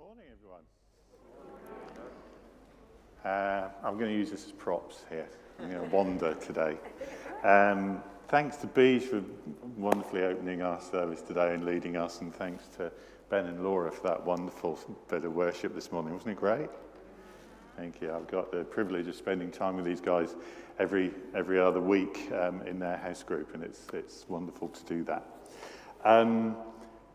morning, everyone. Uh, I'm going to use this as props here. I'm going to wander today. Um, thanks to Beej for wonderfully opening our service today and leading us, and thanks to Ben and Laura for that wonderful bit of worship this morning. Wasn't it great? Thank you. I've got the privilege of spending time with these guys every, every other week um, in their house group, and it's, it's wonderful to do that. Um,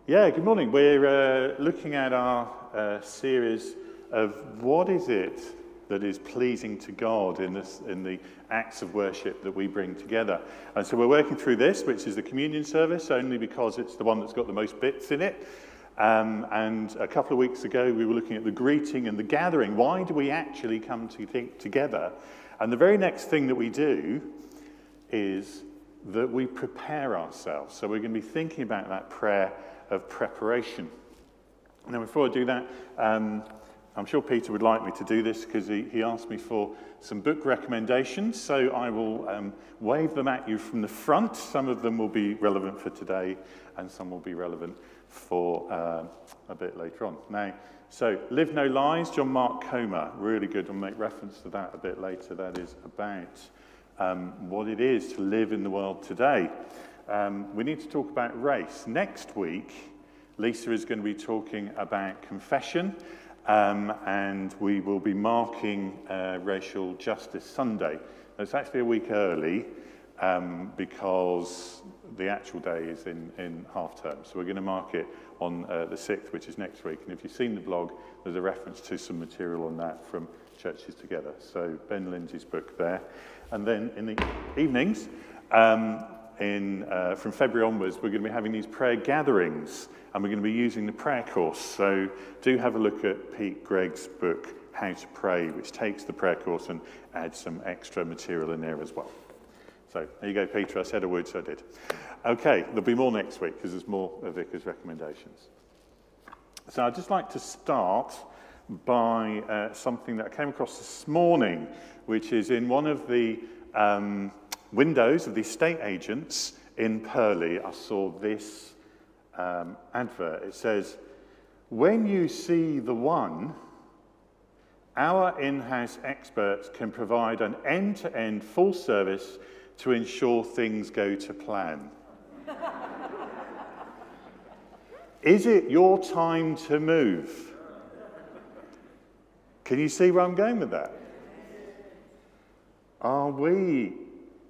yeah, good morning. We're uh, looking at our uh, series of what is it that is pleasing to God in, this, in the acts of worship that we bring together. And so we're working through this, which is the communion service, only because it's the one that's got the most bits in it. Um, and a couple of weeks ago, we were looking at the greeting and the gathering. Why do we actually come to think together? And the very next thing that we do is that we prepare ourselves. So we're going to be thinking about that prayer of preparation. Now, before I do that, um, I'm sure Peter would like me to do this because he, he asked me for some book recommendations. So I will um, wave them at you from the front. Some of them will be relevant for today, and some will be relevant for uh, a bit later on. Now, so Live No Lies, John Mark Comer, really good. I'll make reference to that a bit later. That is about um, what it is to live in the world today um, we need to talk about race. Next week, Lisa is going to be talking about confession, um, and we will be marking uh, Racial Justice Sunday. It's actually a week early um, because the actual day is in, in half term. So we're going to mark it on uh, the 6th, which is next week. And if you've seen the blog, there's a reference to some material on that from Churches Together. So Ben Lindsay's book there. And then in the evenings, um, in, uh, from February onwards, we're going to be having these prayer gatherings and we're going to be using the prayer course. So do have a look at Pete Greig's book, How to Pray, which takes the prayer course and adds some extra material in there as well. So there you go, Peter. I said a word, so I did. Okay, there'll be more next week because there's more of Vicar's recommendations. So I'd just like to start by uh, something that I came across this morning, which is in one of the um, windows of the estate agents in Purley, I saw this um, advert. It says, When you see the one, our in house experts can provide an end to end full service to ensure things go to plan. Is it your time to move? Can you see where I'm going with that? Are we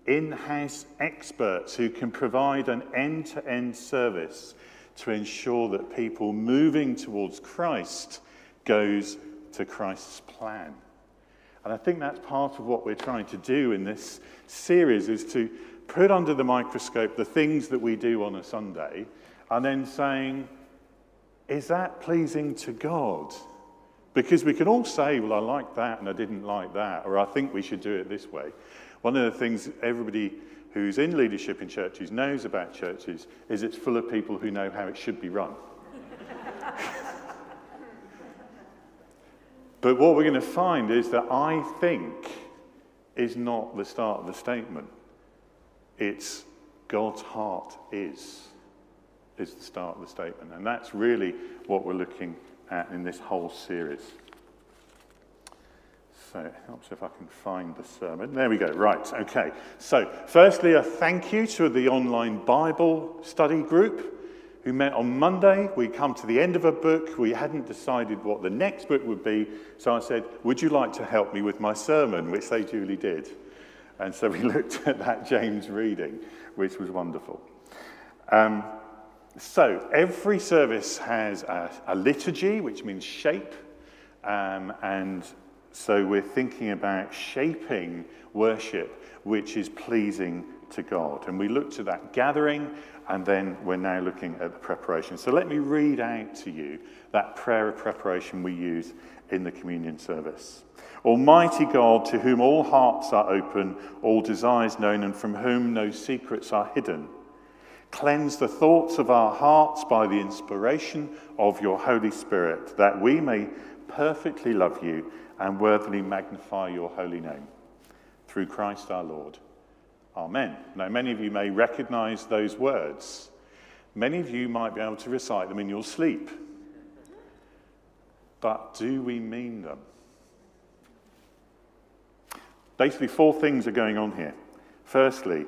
in house experts who can provide an end to end service to ensure that people moving towards Christ goes to Christ's plan. And I think that's part of what we're trying to do in this series is to put under the microscope the things that we do on a Sunday and then saying, is that pleasing to God? Because we can all say, well, I like that and I didn't like that, or I think we should do it this way. One of the things everybody who's in leadership in churches knows about churches is it's full of people who know how it should be run. but what we're going to find is that I think is not the start of the statement. It's God's heart is, is the start of the statement. And that's really what we're looking at in this whole series. So it helps if I can find the sermon. There we go. Right. Okay. So, firstly, a thank you to the online Bible study group who met on Monday. We come to the end of a book. We hadn't decided what the next book would be. So I said, Would you like to help me with my sermon? Which they duly did. And so we looked at that James reading, which was wonderful. Um, so every service has a, a, liturgy, which means shape, um, and so we're thinking about shaping worship which is pleasing to God. And we looked at that gathering, and then we're now looking at the preparation. So let me read out to you that prayer of preparation we use in the communion service. Almighty God, to whom all hearts are open, all desires known, and from whom no secrets are hidden, cleanse the thoughts of our hearts by the inspiration of your Holy Spirit, that we may perfectly love you and worthily magnify your holy name. Through Christ our Lord. Amen. Now, many of you may recognize those words. Many of you might be able to recite them in your sleep. but do we mean them? Basically, four things are going on here. Firstly,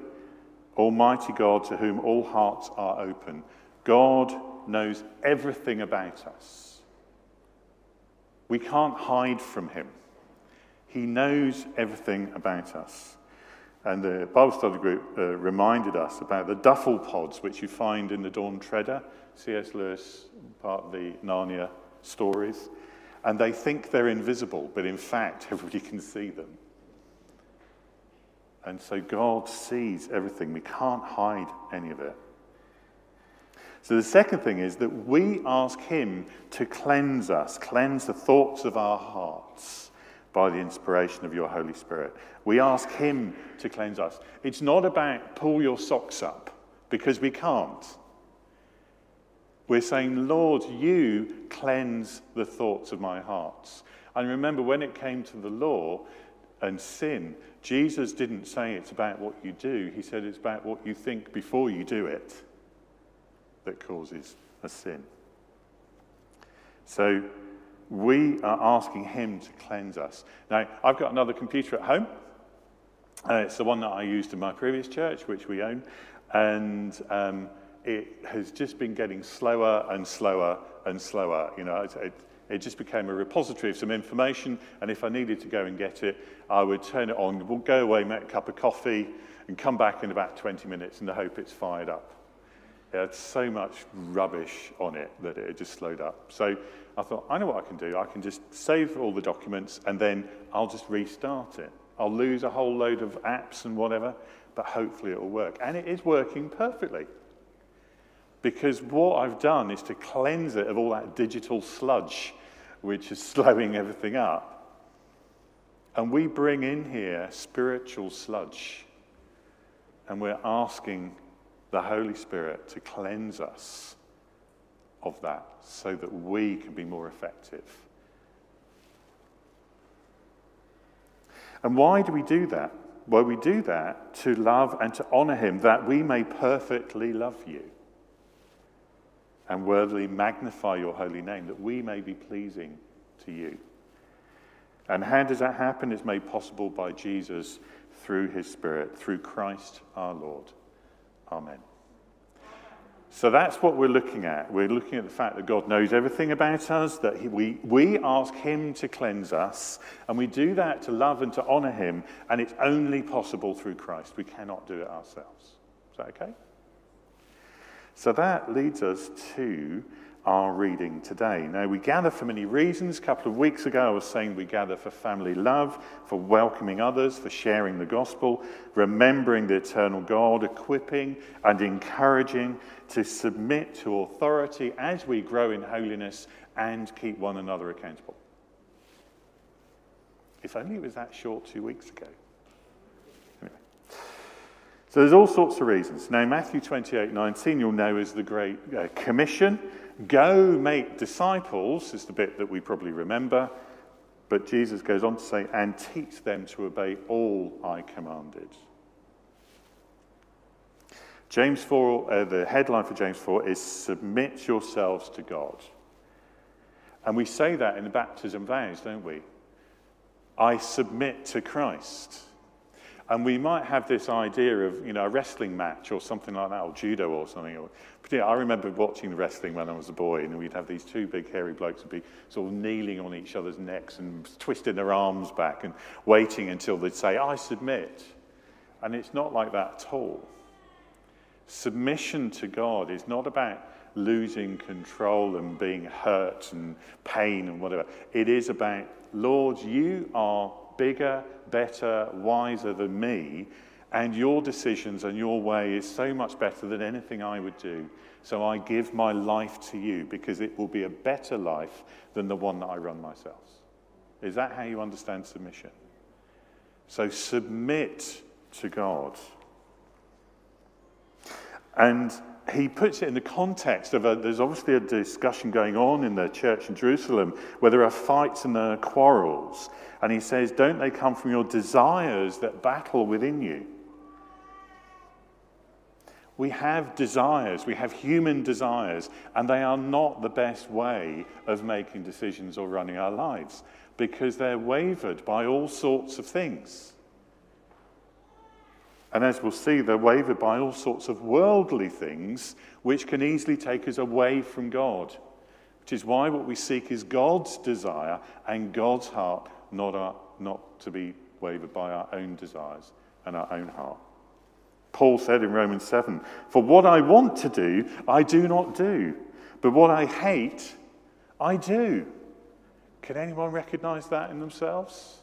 Almighty God to whom all hearts are open. God knows everything about us. We can't hide from Him. He knows everything about us. And the Bible study group uh, reminded us about the Dufflepuds which you find in the Dawn Treader, C.S. Lewis, part of the Narnia stories. And they think they're invisible, but in fact, everybody can see them. And so God sees everything. We can't hide any of it. So the second thing is that we ask Him to cleanse us, cleanse the thoughts of our hearts by the inspiration of your Holy Spirit. We ask Him to cleanse us. It's not about pull your socks up, because we can't. We're saying, Lord, you cleanse the thoughts of my hearts. And remember, when it came to the law and sin, Jesus didn't say it's about what you do, he said it's about what you think before you do it that causes a sin. So we are asking him to cleanse us. Now, I've got another computer at home. Uh, it's the one that I used in my previous church, which we own. And um, it has just been getting slower and slower and slower. You know, it, it, it just became a repository of some information, and if I needed to go and get it, I would turn it on, go away, make a cup of coffee, and come back in about 20 minutes in the hope it's fired up. It had so much rubbish on it that it just slowed up. So I thought, I know what I can do. I can just save all the documents, and then I'll just restart it. I'll lose a whole load of apps and whatever, but hopefully it will work. And it is working perfectly. Because what I've done is to cleanse it of all that digital sludge which is slowing everything up. And we bring in here spiritual sludge. And we're asking the Holy Spirit to cleanse us of that so that we can be more effective. And why do we do that? Well, we do that to love and to honor Him, that we may perfectly love you and worthily magnify your holy name, that we may be pleasing to you. And how does that happen? It's made possible by Jesus through his Spirit, through Christ our Lord. Amen. So that's what we're looking at. We're looking at the fact that God knows everything about us, that he, we, we ask Him to cleanse us, and we do that to love and to honor Him, and it's only possible through Christ. We cannot do it ourselves. Is that okay? So that leads us to our reading today. Now, we gather for many reasons. A couple of weeks ago, I was saying we gather for family love, for welcoming others, for sharing the gospel, remembering the eternal God, equipping and encouraging to submit to authority as we grow in holiness and keep one another accountable. If only it was that short two weeks ago. So there's all sorts of reasons. Now, Matthew 28 19, you'll know, is the Great uh, Commission. Go make disciples, is the bit that we probably remember. But Jesus goes on to say, and teach them to obey all I commanded. James 4, uh, the headline for James 4 is Submit yourselves to God. And we say that in the baptism vows, don't we? I submit to Christ. And we might have this idea of, you know, a wrestling match or something like that, or judo or something. but I remember watching the wrestling when I was a boy, and we'd have these two big hairy blokes would be sort of kneeling on each other's necks and twisting their arms back and waiting until they'd say, I submit. And it's not like that at all. Submission to God is not about losing control and being hurt and pain and whatever. It is about, Lord, you are bigger, better, wiser than me, and your decisions and your way is so much better than anything I would do. So I give my life to you because it will be a better life than the one that I run myself. Is that how you understand submission? So submit to God. And he puts it in the context of a, there's obviously a discussion going on in the church in Jerusalem where there are fights and there are quarrels. And he says, Don't they come from your desires that battle within you? We have desires, we have human desires, and they are not the best way of making decisions or running our lives because they're wavered by all sorts of things. And as we'll see, they're wavered by all sorts of worldly things which can easily take us away from God, which is why what we seek is God's desire and God's heart, not, our, not to be wavered by our own desires and our own heart. Paul said in Romans 7 For what I want to do, I do not do, but what I hate, I do. Can anyone recognize that in themselves?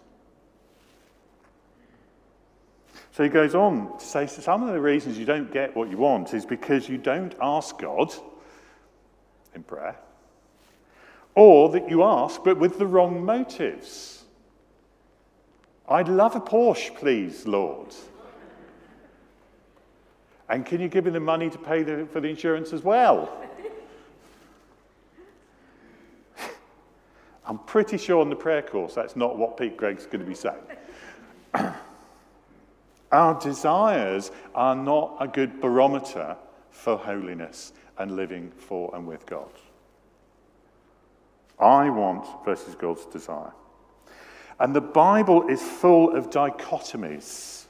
So he goes on to say some of the reasons you don't get what you want is because you don't ask God in prayer, or that you ask but with the wrong motives. I'd love a Porsche, please, Lord. And can you give me the money to pay the, for the insurance as well? I'm pretty sure on the prayer course that's not what Pete Greig's going to be saying. Our desires are not a good barometer for holiness and living for and with God. I want versus God's desire. And the Bible is full of dichotomies,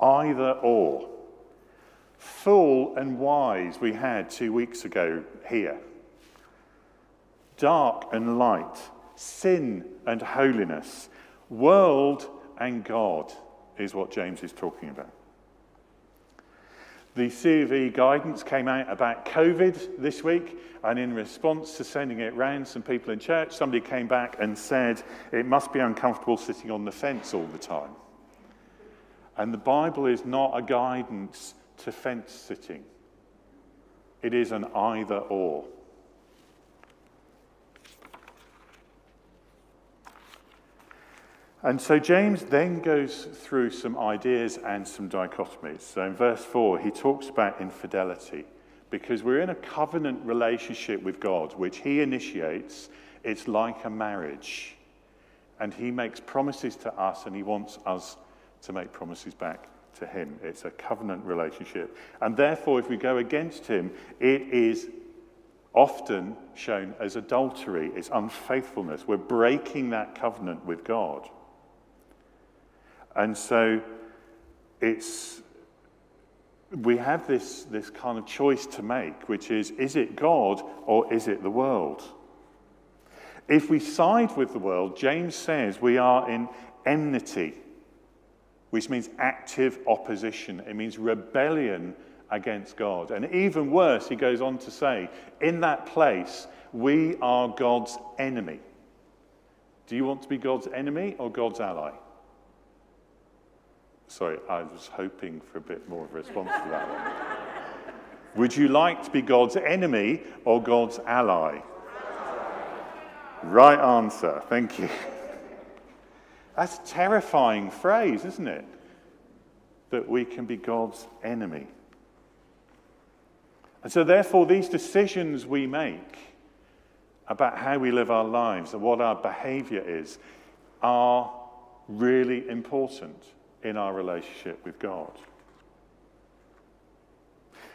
either or. Fool and wise, we had two weeks ago here. Dark and light, sin and holiness, world and God is what James is talking about. The COV guidance came out about COVID this week, and in response to sending it round some people in church, somebody came back and said it must be uncomfortable sitting on the fence all the time. And the Bible is not a guidance to fence sitting, it is an either or. And so James then goes through some ideas and some dichotomies. So in verse 4, he talks about infidelity because we're in a covenant relationship with God, which he initiates. It's like a marriage. And he makes promises to us, and he wants us to make promises back to him. It's a covenant relationship. And therefore, if we go against him, it is often shown as adultery, it's unfaithfulness. We're breaking that covenant with God. And so it's, we have this, this kind of choice to make, which is is it God or is it the world? If we side with the world, James says we are in enmity, which means active opposition. It means rebellion against God. And even worse, he goes on to say, in that place, we are God's enemy. Do you want to be God's enemy or God's ally? Sorry, I was hoping for a bit more of a response to that one. Would you like to be God's enemy or God's ally? Right answer. Thank you. That's a terrifying phrase, isn't it? That we can be God's enemy. And so, therefore, these decisions we make about how we live our lives and what our behavior is are really important in our relationship with God.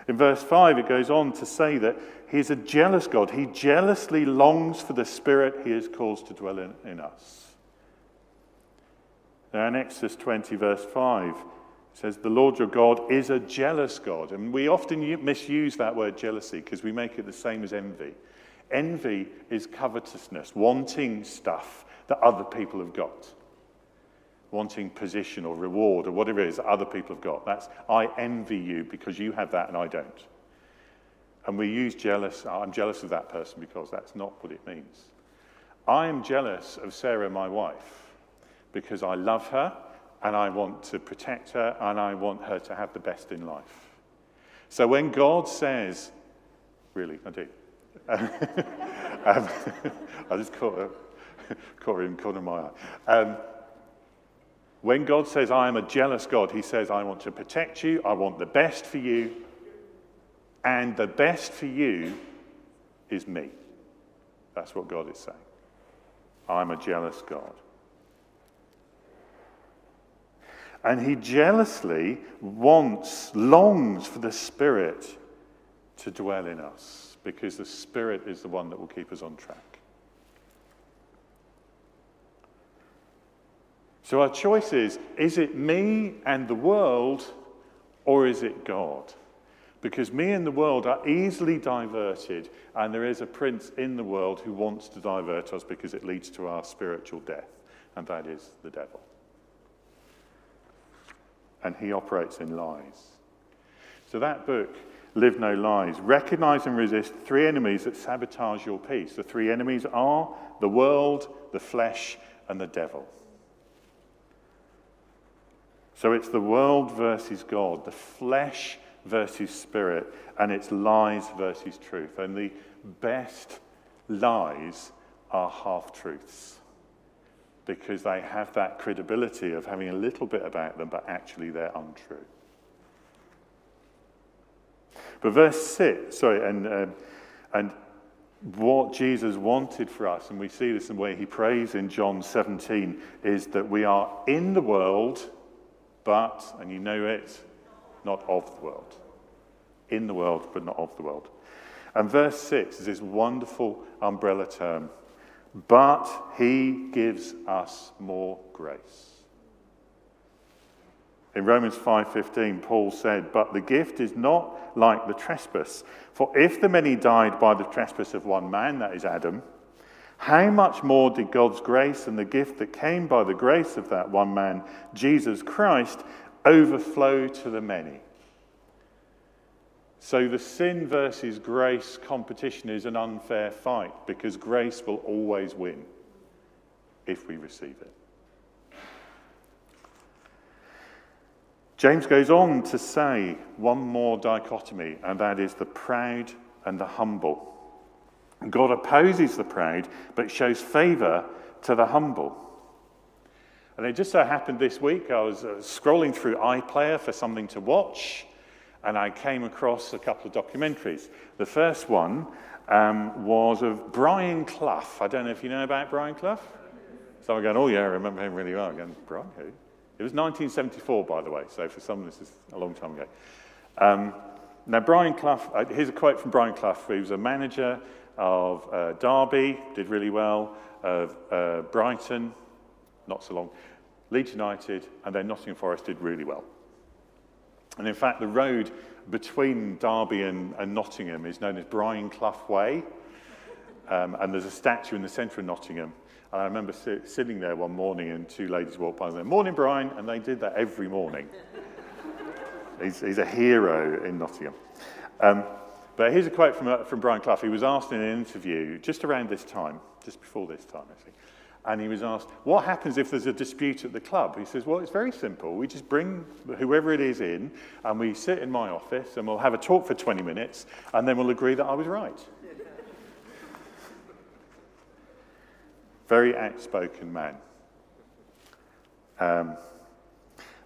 In verse 5, it goes on to say that He's a jealous God. He jealously longs for the Spirit He has caused to dwell in, in us. Now, in Exodus 20, verse 5, it says, The Lord your God is a jealous God. And we often misuse that word jealousy because we make it the same as envy. Envy is covetousness, wanting stuff that other people have got wanting position or reward or whatever it is other people have got. That's, I envy you because you have that and I don't. And we use jealous, I'm jealous of that person because that's not what it means. I am jealous of Sarah, my wife, because I love her and I want to protect her and I want her to have the best in life. So when God says, really, I do. um, I just caught, caught him corner my eye. Um, when God says, I am a jealous God, he says, I want to protect you, I want the best for you, and the best for you is me. That's what God is saying. I'm a jealous God. And he jealously wants, longs for the Spirit to dwell in us because the Spirit is the one that will keep us on track. So our choice is is it me and the world, or is it God? Because me and the world are easily diverted, and there is a prince in the world who wants to divert us because it leads to our spiritual death, and that is the devil. And he operates in lies. So that book, Live No Lies, recognize and resist three enemies that sabotage your peace. The three enemies are the world, the flesh, and the devil. So it's the world versus God, the flesh versus spirit, and it's lies versus truth. And the best lies are half truths because they have that credibility of having a little bit about them, but actually they're untrue. But verse 6, sorry, and, uh, and what Jesus wanted for us, and we see this in the way he prays in John 17, is that we are in the world but, and you know it, not of the world. In the world, but not of the world. And verse 6 is this wonderful umbrella term. But he gives us more grace. In Romans 5:15 Paul said, "But the gift is not like the trespass, for if the many died by the trespass of one man, that is Adam, how much more did God's grace and the gift that came by the grace of that one man, Jesus Christ, overflow to the many? So the sin versus grace competition is an unfair fight because grace will always win if we receive it. James goes on to say one more dichotomy, and that is the proud and the humble. God opposes the proud, but shows favor to the humble. And it just so happened this week, I was uh, scrolling through iPlayer for something to watch, and I came across a couple of documentaries. The first one um, was of Brian Clough. I don't know if you know about Brian Clough. So I'm going, oh, yeah, I remember him really well. I'm going, Brian who? It was 1974, by the way, so for some, this is a long time ago. Um, now, Brian Clough, uh, here's a quote from Brian Clough. He was a manager of uh, Derby, did really well, of uh, Brighton, not so long, Leeds United, and then Nottingham Forest did really well. And in fact, the road between Derby and, and Nottingham is known as Brian Clough Way. Um, and there's a statue in the centre of Nottingham. And I remember si- sitting there one morning and two ladies walked by and said, Morning, Brian. And they did that every morning. he's, he's, a hero in Nottingham. Um, but here's a quote from, uh, from Brian Clough. He was asked in an interview just around this time, just before this time, actually. And he was asked, What happens if there's a dispute at the club? He says, Well, it's very simple. We just bring whoever it is in, and we sit in my office, and we'll have a talk for 20 minutes, and then we'll agree that I was right. very outspoken man. Um,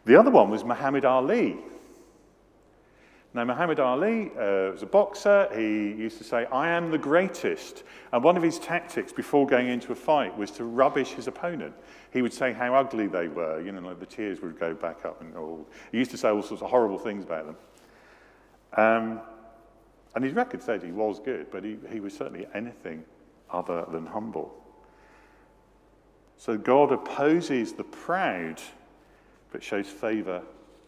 the other one was Muhammad Ali. Now, Muhammad Ali uh, was a boxer. He used to say, I am the greatest. And one of his tactics before going into a fight was to rubbish his opponent. He would say how ugly they were, you know, like the tears would go back up. And all. He used to say all sorts of horrible things about them. Um, and his record said he was good, but he, he was certainly anything other than humble. So God opposes the proud, but shows favor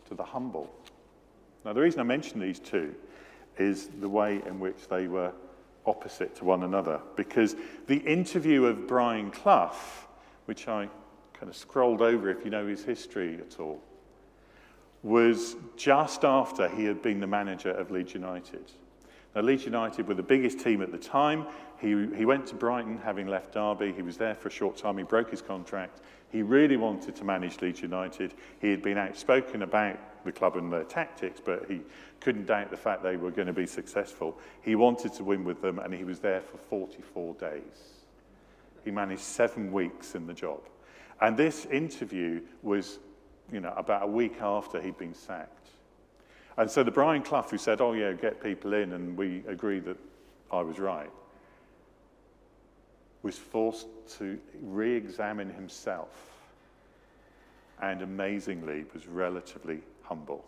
to the humble. Now, the reason I mention these two is the way in which they were opposite to one another. Because the interview of Brian Clough, which I kind of scrolled over if you know his history at all, was just after he had been the manager of Leeds United. Now, Leeds United were the biggest team at the time. He, he went to Brighton having left Derby. He was there for a short time. He broke his contract. He really wanted to manage Leeds United. He had been outspoken about the club and their tactics, but he couldn't doubt the fact they were going to be successful. He wanted to win with them, and he was there for 44 days. He managed seven weeks in the job. And this interview was, you know, about a week after he'd been sacked. And so the Brian Clough who said, oh, yeah, get people in, and we agree that I was right, was forced to re examine himself and amazingly was relatively humble.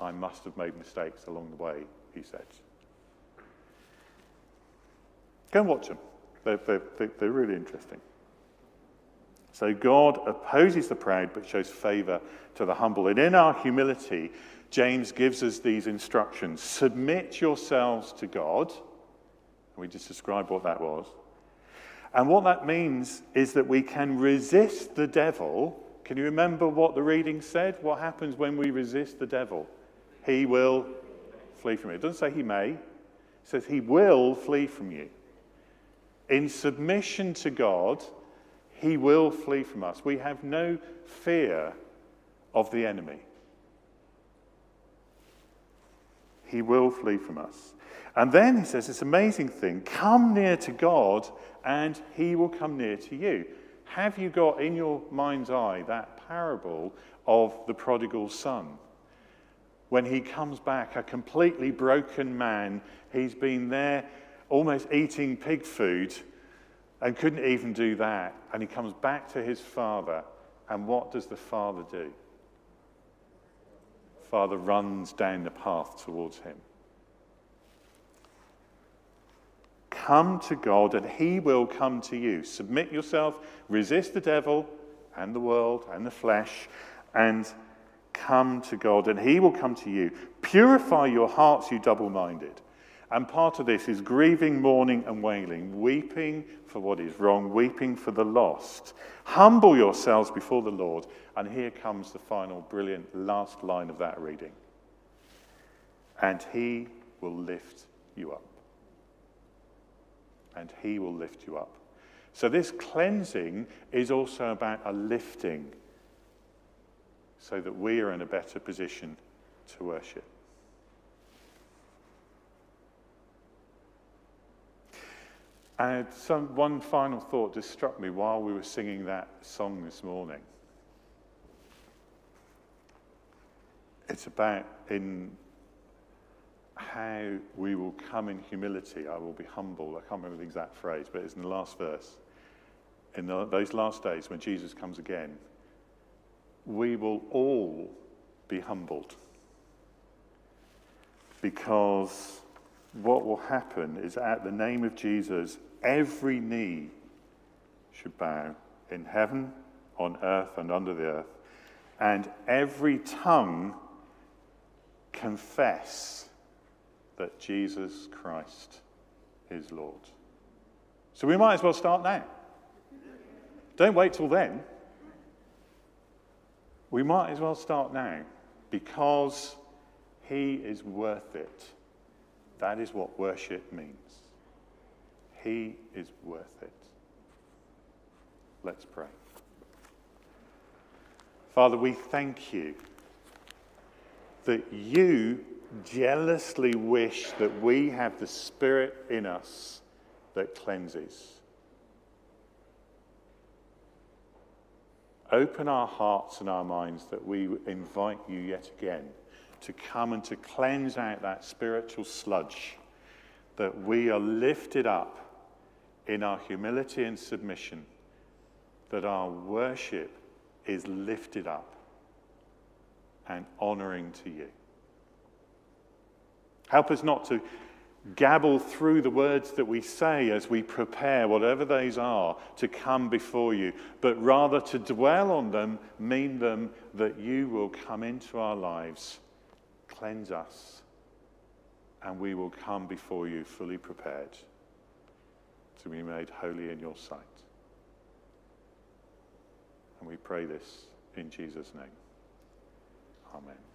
I must have made mistakes along the way, he said. Go and watch them. They're, they're, they're really interesting. So God opposes the proud but shows favor to the humble. And in our humility, James gives us these instructions submit yourselves to God. We just described what that was. And what that means is that we can resist the devil. Can you remember what the reading said? What happens when we resist the devil? He will flee from you. It doesn't say he may, it says he will flee from you. In submission to God, he will flee from us. We have no fear of the enemy. He will flee from us. And then he says this amazing thing come near to God, and he will come near to you. Have you got in your mind's eye that parable of the prodigal son? When he comes back, a completely broken man, he's been there almost eating pig food and couldn't even do that. And he comes back to his father, and what does the father do? Father runs down the path towards him. Come to God, and he will come to you. Submit yourself, resist the devil and the world and the flesh, and come to God, and he will come to you. Purify your hearts, you double minded. And part of this is grieving, mourning, and wailing, weeping for what is wrong, weeping for the lost. Humble yourselves before the Lord. And here comes the final, brilliant last line of that reading. And he will lift you up. And he will lift you up. So, this cleansing is also about a lifting so that we are in a better position to worship. And some, one final thought just struck me while we were singing that song this morning. It's about in how we will come in humility. I will be humble. I can't remember the exact phrase, but it's in the last verse. In the, those last days when Jesus comes again, we will all be humbled. Because what will happen is at the name of Jesus, every knee should bow in heaven, on earth, and under the earth, and every tongue confess that Jesus Christ is Lord. So we might as well start now. Don't wait till then. We might as well start now because he is worth it. That is what worship means. He is worth it. Let's pray. Father, we thank you that you jealously wish that we have the Spirit in us that cleanses. Open our hearts and our minds that we invite you yet again to come and to cleanse out that spiritual sludge, that we are lifted up in our humility and submission that our worship is lifted up and honoring to you. Help us not to gabble through the words that we say as we prepare, whatever those are, to come before you, but rather to dwell on them, mean them, that you will come into our lives, cleanse us, and we will come before you fully prepared to be made holy in your sight. And we pray this in Jesus' name. Amen.